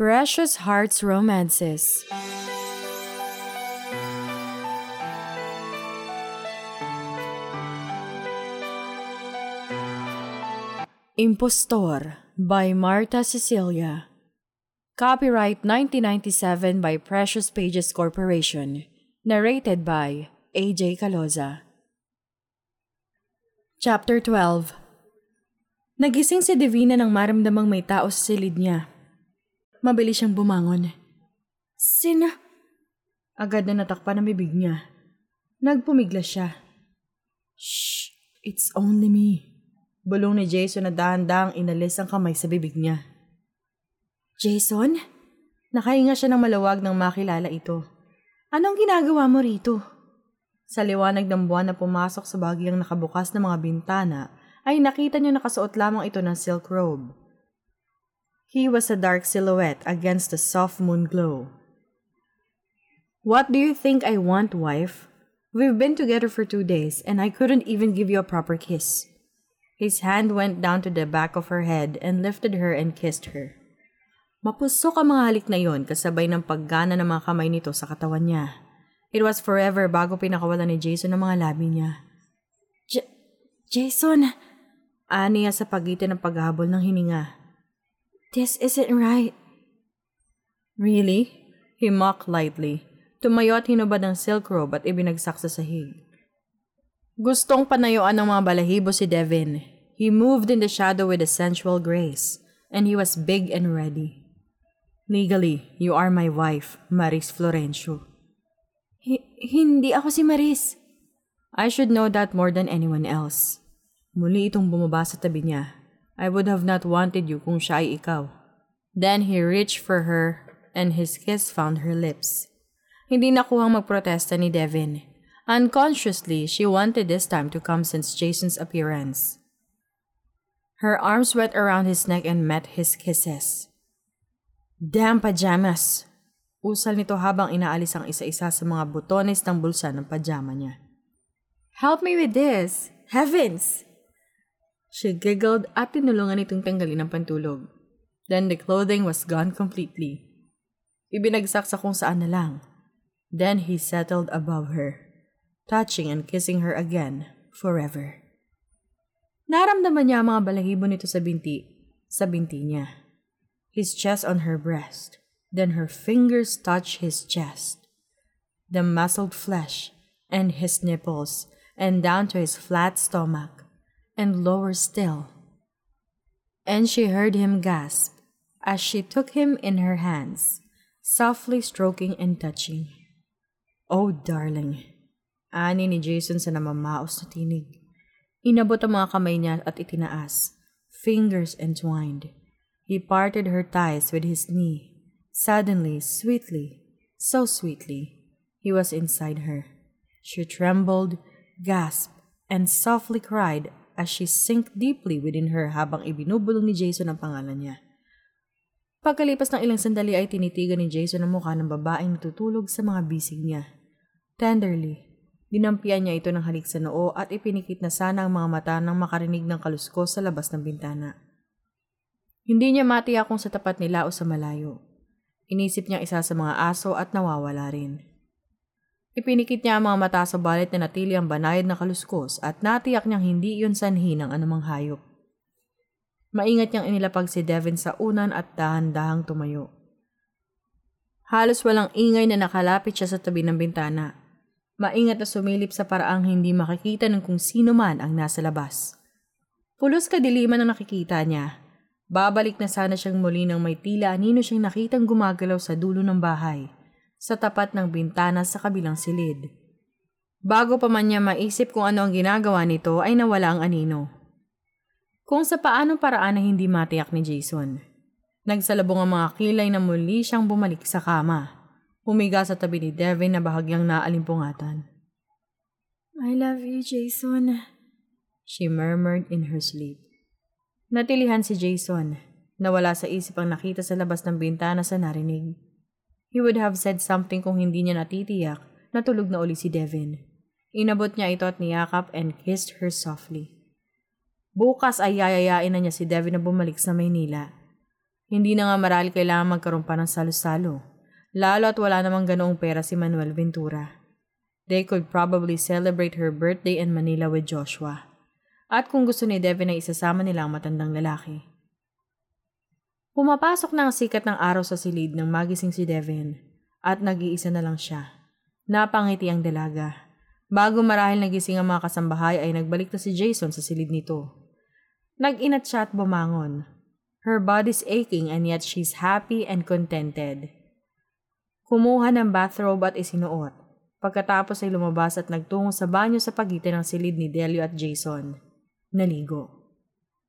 Precious Hearts Romances. Impostor by Marta Cecilia. Copyright 1997 by Precious Pages Corporation. Narrated by AJ Caloza. Chapter 12 Nagising si Divina nang maramdamang may tao sa silid niya. Mabilis siyang bumangon. Sina? Agad na natakpan ang bibig niya. Nagpumiglas siya. Shh! It's only me. Bulong ni Jason na dahan-dahang inalis ang kamay sa bibig niya. Jason? Nakahinga siya ng malawag nang makilala ito. Anong ginagawa mo rito? Sa liwanag ng buwan na pumasok sa bagyang nakabukas ng mga bintana, ay nakita niyo nakasuot lamang ito ng silk robe. He was a dark silhouette against the soft moon glow. What do you think I want, wife? We've been together for two days, and I couldn't even give you a proper kiss. His hand went down to the back of her head and lifted her and kissed her. Mapusok ang mga halik na yon kasabay ng paggana ng mga kamay nito sa katawan niya. It was forever bago pinakawalan ni Jason ang mga labi niya. J- Jason! Aniya sa pagitan ng paghabol ng hininga. This isn't right. Really? He mocked lightly. Tumayo at hinubad ang silk robe at ibinagsak sa sahig. Gustong panayuan ng mga balahibo si Devin. He moved in the shadow with a sensual grace, and he was big and ready. Legally, you are my wife, Maris Florencio. H- hindi ako si Maris. I should know that more than anyone else. Muli itong bumaba sa tabi niya I would have not wanted you kung siya ay ikaw. Then he reached for her and his kiss found her lips. Hindi nakuhang magprotesta ni Devin. Unconsciously, she wanted this time to come since Jason's appearance. Her arms went around his neck and met his kisses. Damn pajamas! Usal nito habang inaalis ang isa-isa sa mga butones ng bulsa ng pajama niya. Help me with this! Heavens! She giggled at tinulungan itong tanggalin ang pantulog. Then the clothing was gone completely. Ibinagsak sa kung saan na lang. Then he settled above her, touching and kissing her again, forever. Naramdaman niya ang mga balahibo nito sa binti, sa binti niya. His chest on her breast. Then her fingers touched his chest. The muscled flesh, and his nipples, and down to his flat stomach and lower still. And she heard him gasp as she took him in her hands, softly stroking and touching. Oh, darling, ani ni Jason sa namamaos na tinig. Inabot ang mga kamay niya at itinaas, fingers entwined. He parted her ties with his knee. Suddenly, sweetly, so sweetly, he was inside her. She trembled, gasped, and softly cried as she sank deeply within her habang ibinubulong ni Jason ang pangalan niya. Pagkalipas ng ilang sandali ay tinitigan ni Jason ang mukha ng babaeng natutulog sa mga bisig niya. Tenderly, dinampian niya ito ng halik sa noo at ipinikit na sana ang mga mata nang makarinig ng kaluskos sa labas ng bintana. Hindi niya matiyak kung sa tapat nila o sa malayo. Inisip niya isa sa mga aso at nawawala rin. Ipinikit niya ang mga mata sa balit na natili ang banayad na kaluskos at natiyak niyang hindi iyon sanhi ng anumang hayop. Maingat niyang inilapag si Devin sa unan at dahan-dahang tumayo. Halos walang ingay na nakalapit siya sa tabi ng bintana. Maingat na sumilip sa paraang hindi makikita ng kung sino man ang nasa labas. Pulos kadiliman ang nakikita niya. Babalik na sana siyang muli nang may tila anino siyang nakitang gumagalaw sa dulo ng bahay sa tapat ng bintana sa kabilang silid. Bago pa man niya maisip kung ano ang ginagawa nito ay nawala ang anino. Kung sa paanong paraan na hindi matiyak ni Jason. Nagsalabong ang mga kilay na muli siyang bumalik sa kama. Humiga sa tabi ni Devin na bahagyang naalimpungatan. I love you, Jason, she murmured in her sleep. Natilihan si Jason. Nawala sa isip ang nakita sa labas ng bintana sa narinig. He would have said something kung hindi niya natitiyak na tulog na uli si Devin. Inabot niya ito at niyakap and kissed her softly. Bukas ay yayayain na niya si Devin na bumalik sa Maynila. Hindi na nga marahil kailangan magkaroon pa ng salo-salo. Lalo at wala namang ganoong pera si Manuel Ventura. They could probably celebrate her birthday in Manila with Joshua. At kung gusto ni Devin na isasama nila ang matandang lalaki. Pumapasok na ang sikat ng araw sa silid ng magising si Devin at nag-iisa na lang siya. Napangiti ang dalaga. Bago marahil nagising ang mga kasambahay ay nagbalik na si Jason sa silid nito. Nag-inat siya at bumangon. Her body's aching and yet she's happy and contented. Kumuha ng bathrobe at isinuot. Pagkatapos ay lumabas at nagtungo sa banyo sa pagitan ng silid ni Delio at Jason. Naligo.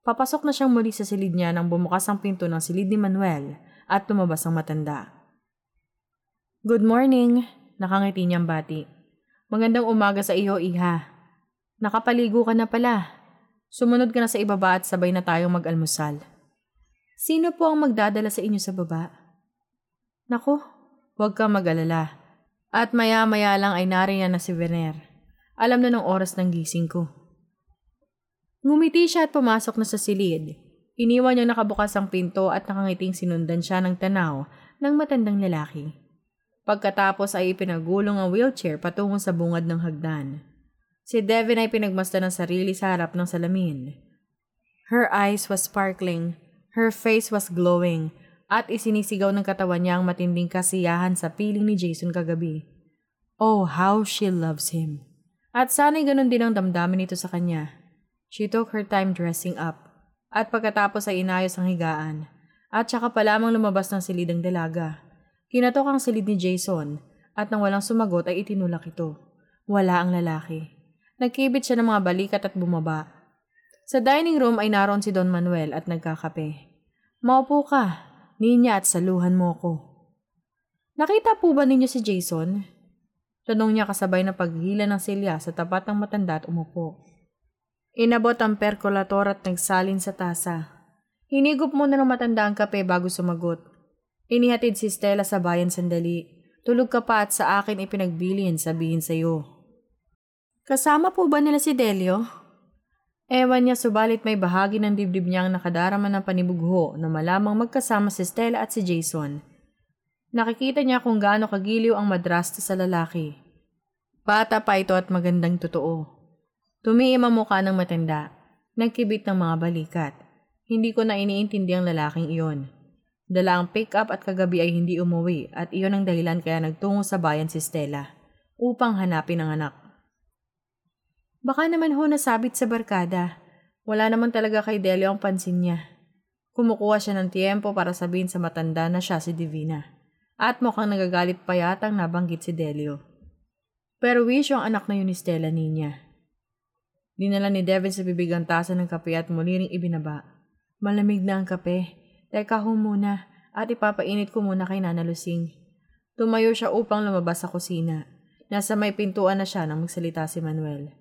Papasok na siyang muli sa silid niya nang bumukas ang pinto ng silid ni Manuel at tumabas ang matanda. Good morning, nakangiti niyang bati. Magandang umaga sa iyo, iha. Nakapaligo ka na pala. Sumunod ka na sa ibaba at sabay na tayong mag-almusal. Sino po ang magdadala sa inyo sa baba? Nako, huwag ka mag-alala. At maya-maya lang ay nariyan na si Vener. Alam na ng oras ng gising ko. Ngumiti siya at pumasok na sa silid. Iniwan niyang nakabukas ang pinto at nakangiting sinundan siya ng tanaw ng matandang lalaki. Pagkatapos ay ipinagulong ang wheelchair patungo sa bungad ng hagdan. Si Devin ay pinagmasta ng sarili sa harap ng salamin. Her eyes was sparkling, her face was glowing, at isinisigaw ng katawan niya ang matinding kasiyahan sa piling ni Jason kagabi. Oh, how she loves him. At sana'y ganun din ang damdamin nito sa kanya. She took her time dressing up. At pagkatapos ay inayos ang higaan. At saka pa lamang lumabas ng silid ang dalaga. Kinatok ang silid ni Jason at nang walang sumagot ay itinulak ito. Wala ang lalaki. Nagkibit siya ng mga balikat at bumaba. Sa dining room ay naroon si Don Manuel at nagkakape. Maupo ka, Ninya at saluhan mo ko. Nakita po ba ninyo si Jason? Tanong niya kasabay na paghila ng silya sa tapat ng matanda at umupo. Inabot ang perkolator at nagsalin sa tasa. Hinigop muna ng matanda ang kape bago sumagot. Inihatid si Stella sa bayan sandali. Tulog ka pa at sa akin ipinagbilian sabihin sa iyo. Kasama po ba nila si Delio? Ewan niya subalit may bahagi ng dibdib niyang nakadarama ng panibugho na malamang magkasama si Stella at si Jason. Nakikita niya kung gaano kagiliw ang madrasta sa lalaki. Bata pa ito at magandang totoo. Tumiim ang mukha ng matanda. Nagkibit ng mga balikat. Hindi ko na iniintindi ang lalaking iyon. Dala ang pick-up at kagabi ay hindi umuwi at iyon ang dahilan kaya nagtungo sa bayan si Stella upang hanapin ang anak. Baka naman ho nasabit sa barkada. Wala naman talaga kay Delio ang pansin niya. Kumukuha siya ng tiempo para sabihin sa matanda na siya si Divina. At mukhang nagagalit pa yatang nabanggit si Delio. Pero wish ang anak na yun ni Stella niya. Dinala ni Devin sa bibig ang tasa ng kape at muli ring ibinaba. Malamig na ang kape. Teka ho muna at ipapainit ko muna kay Nana Lusing. Tumayo siya upang lumabas sa kusina. Nasa may pintuan na siya nang magsalita si Manuel.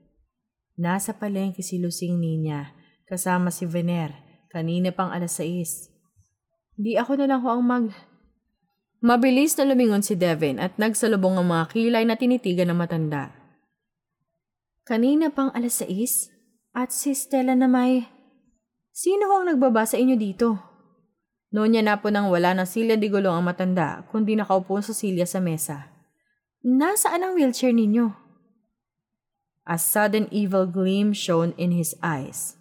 Nasa palengke si Lusing Ninya, kasama si Vener, kanina pang alas 6. Di ako na lang ho ang mag... Mabilis na lumingon si Devin at nagsalubong ang mga kilay na tinitigan ng matanda. Kanina pang alas 6? At si Stella na may... Sino ang nagbaba sa inyo dito? Noon niya na po nang wala ng silya di gulong ang matanda, kundi nakaupo sa silya sa mesa. Nasaan ang wheelchair ninyo? A sudden evil gleam shone in his eyes.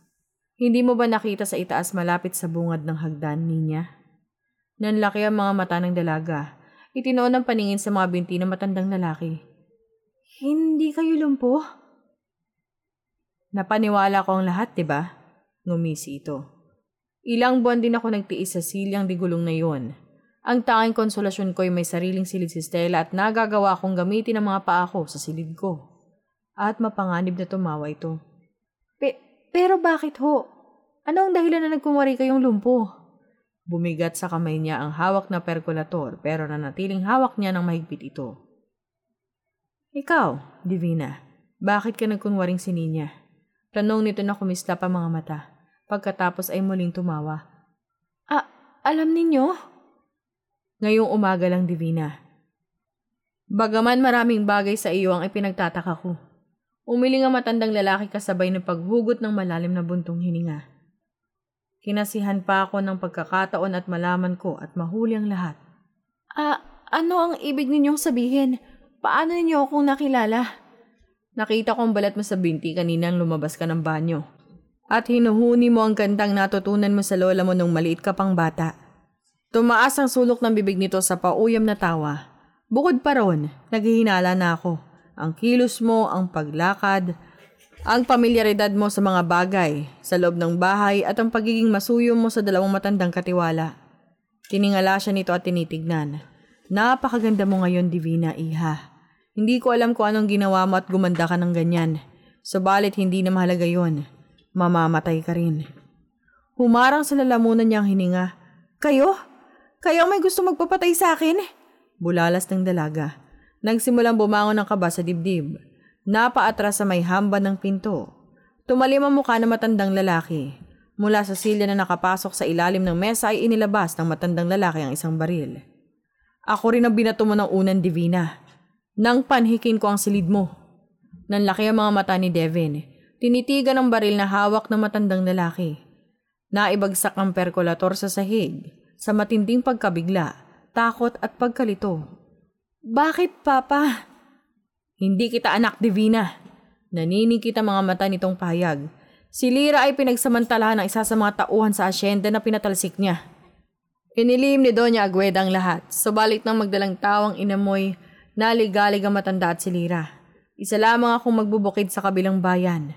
Hindi mo ba nakita sa itaas malapit sa bungad ng hagdan niya? Nanlaki ang mga mata ng dalaga. Itinoon ang paningin sa mga binti ng matandang lalaki. Hindi kayo lumpo? Napaniwala ko ang lahat, di ba? Ngumisi ito. Ilang buwan din ako nagtiis sa silyang digulong na yon. Ang tanging konsolasyon ko ay may sariling silid si Stella at nagagawa kong gamitin ang mga paa ko sa silid ko at mapanganib na tumawa ito. Pe pero bakit ho? Ano ang dahilan na nagkumari kayong lumpo? Bumigat sa kamay niya ang hawak na perkulator pero nanatiling hawak niya ng mahigpit ito. Ikaw, Divina, bakit ka nagkunwaring sininya? Tanong nito na kumista pa mga mata. Pagkatapos ay muling tumawa. Ah, alam ninyo? Ngayong umaga lang, Divina. Bagaman maraming bagay sa iyo ang ipinagtataka ko. Umiling ang matandang lalaki kasabay ng paghugot ng malalim na buntong hininga. Kinasihan pa ako ng pagkakataon at malaman ko at mahuli ang lahat. Ah, ano ang ibig ninyong sabihin? Paano ninyo akong nakilala? Nakita ko ang balat mo sa binti kaninang lumabas ka ng banyo. At hinuhuni mo ang kantang natutunan mo sa lola mo nung maliit ka pang bata. Tumaas ang sulok ng bibig nito sa pauyam na tawa. Bukod pa ron, naghihinala na ako. Ang kilos mo, ang paglakad, ang pamilyaridad mo sa mga bagay, sa loob ng bahay at ang pagiging masuyo mo sa dalawang matandang katiwala. Tiningala siya nito at tinitignan. Napakaganda mo ngayon, Divina Iha. Hindi ko alam kung anong ginawa mo at gumanda ka ng ganyan. Subalit hindi na mahalaga yon. Mamamatay ka rin. Humarang sa lalamunan niyang hininga. Kayo? Kayo may gusto magpapatay sa akin? Bulalas ng dalaga. Nagsimulang bumangon ng kaba sa dibdib. Napaatras sa may hamba ng pinto. Tumalim ang mukha ng matandang lalaki. Mula sa silya na nakapasok sa ilalim ng mesa ay inilabas ng matandang lalaki ang isang baril. Ako rin ang binato mo ng unang divina. Nang panhikin ko ang silid mo. Nanlaki ang mga mata ni Devin. Tinitigan ang baril na hawak ng matandang lalaki. Naibagsak ang perkulator sa sahig sa matinding pagkabigla takot at pagkalito. Bakit, Papa? Hindi kita anak, Divina. Naninig kita mga mata nitong payag. Si Lira ay pinagsamantalahan ng isa sa mga tauhan sa asyenda na pinatalsik niya. Inilim ni Doña Agueda ang lahat, subalit nang magdalang tawang inamoy, naligalig ang matanda at si Lira. Isa lamang akong magbubukid sa kabilang bayan.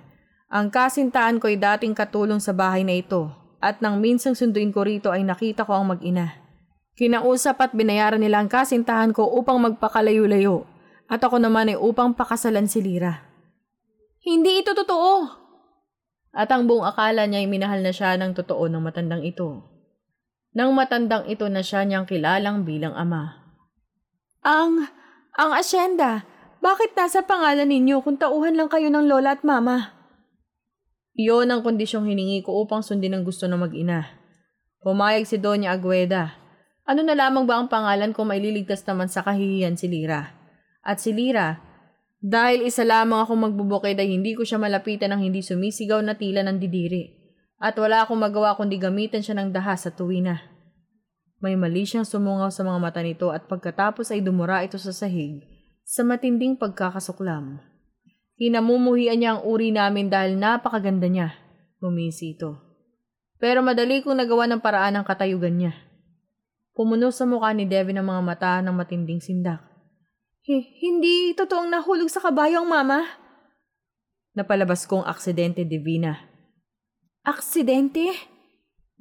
Ang kasintahan ko ay dating katulong sa bahay na ito, at nang minsang sunduin ko rito ay nakita ko ang mag-ina. Kinausap at binayaran nila ang kasintahan ko upang magpakalayo-layo at ako naman ay upang pakasalan si Lira. Hindi ito totoo! At ang buong akala niya ay minahal na siya ng totoo ng matandang ito. Nang matandang ito na siya niyang kilalang bilang ama. Ang, ang asyenda, bakit nasa pangalan ninyo kung tauhan lang kayo ng lola at mama? Iyon ang kondisyong hiningi ko upang sundin ang gusto ng mag-ina. Pumayag si Doña Agueda ano na lamang ba ang pangalan kung maililigtas naman sa kahihiyan si Lira? At si Lira, dahil isa lamang ako magbubukid ay hindi ko siya malapitan ng hindi sumisigaw na tila ng didiri. At wala akong magawa kundi gamitan siya ng dahas sa tuwina. May mali siyang sumungaw sa mga mata nito at pagkatapos ay dumura ito sa sahig sa matinding pagkakasuklam. Hinamumuhian niya ang uri namin dahil napakaganda niya. Bumisi ito. Pero madali kong nagawa ng paraan ang katayugan niya. Pumuno sa mukha ni Devin ang mga mata ng matinding sindak. hindi totoong nahulog sa kabayo ang mama? Napalabas kong aksidente, Divina. Aksidente?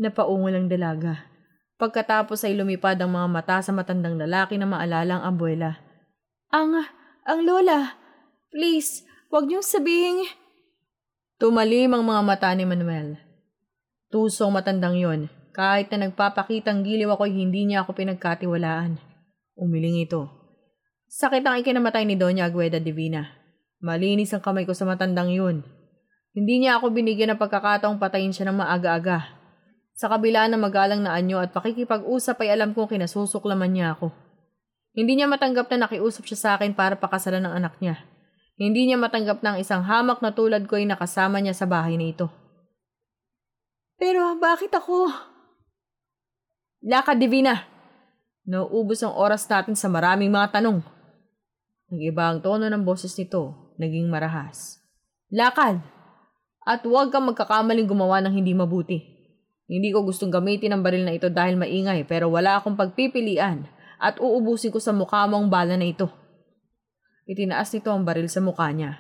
Napaungol ang dalaga. Pagkatapos ay lumipad ang mga mata sa matandang lalaki na maalala ang abuela. Ang, ang lola, please, wag niyong sabihin. Tumalim ang mga mata ni Manuel. Tusong matandang yon kahit na nagpapakitang giliw ako hindi niya ako pinagkatiwalaan. Umiling ito. Sakit ang ikinamatay ni Doña Agueda Divina. Malinis ang kamay ko sa matandang yun. Hindi niya ako binigyan ng pagkakataong patayin siya ng maaga-aga. Sa kabila ng magalang na anyo at pakikipag-usap ay alam kong kinasusuklaman niya ako. Hindi niya matanggap na nakiusap siya sa akin para pakasalan ng anak niya. Hindi niya matanggap na ang isang hamak na tulad ko ay nakasama niya sa bahay na ito. Pero bakit ako? Lakad, Divina! Nauubos ang oras natin sa maraming mga tanong. Nag-iba ang tono ng boses nito, naging marahas. Lakad! At huwag kang magkakamaling gumawa ng hindi mabuti. Hindi ko gustong gamitin ang baril na ito dahil maingay pero wala akong pagpipilian at uubusin ko sa mukha mo ang bala na ito. Itinaas nito ang baril sa mukha niya.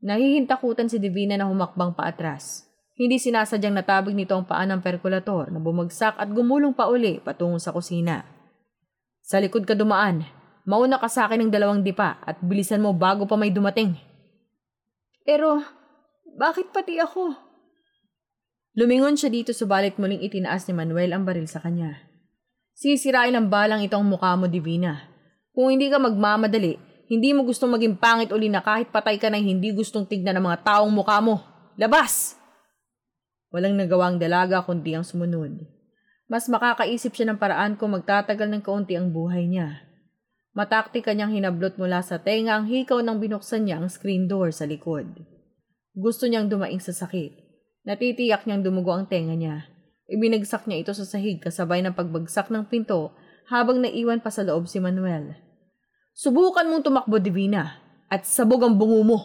Nahihintakutan si Divina na humakbang paatras. Hindi sinasadyang natabig nito ang paa ng perkulator na bumagsak at gumulong pa uli patungo sa kusina. Sa likod ka dumaan. Mauna ka sa akin ng dalawang dipa at bilisan mo bago pa may dumating. Pero, bakit pati ako? Lumingon siya dito subalit muling itinaas ni Manuel ang baril sa kanya. Sisirain ang balang itong mukha mo, Divina. Kung hindi ka magmamadali, hindi mo gustong maging pangit uli na kahit patay ka na hindi gustong tignan ng mga taong mukha mo. Labas! Walang nagawang dalaga kundi ang sumunod. Mas makakaisip siya ng paraan kung magtatagal ng kaunti ang buhay niya. Mataktika niyang hinablot mula sa tenga ang hikaw nang binuksan niya ang screen door sa likod. Gusto niyang dumaing sa sakit. Natitiyak niyang dumugo ang tenga niya. Ibinagsak niya ito sa sahig kasabay ng pagbagsak ng pinto habang naiwan pa sa loob si Manuel. Subukan mong tumakbo, Divina, at sabog ang bungo mo.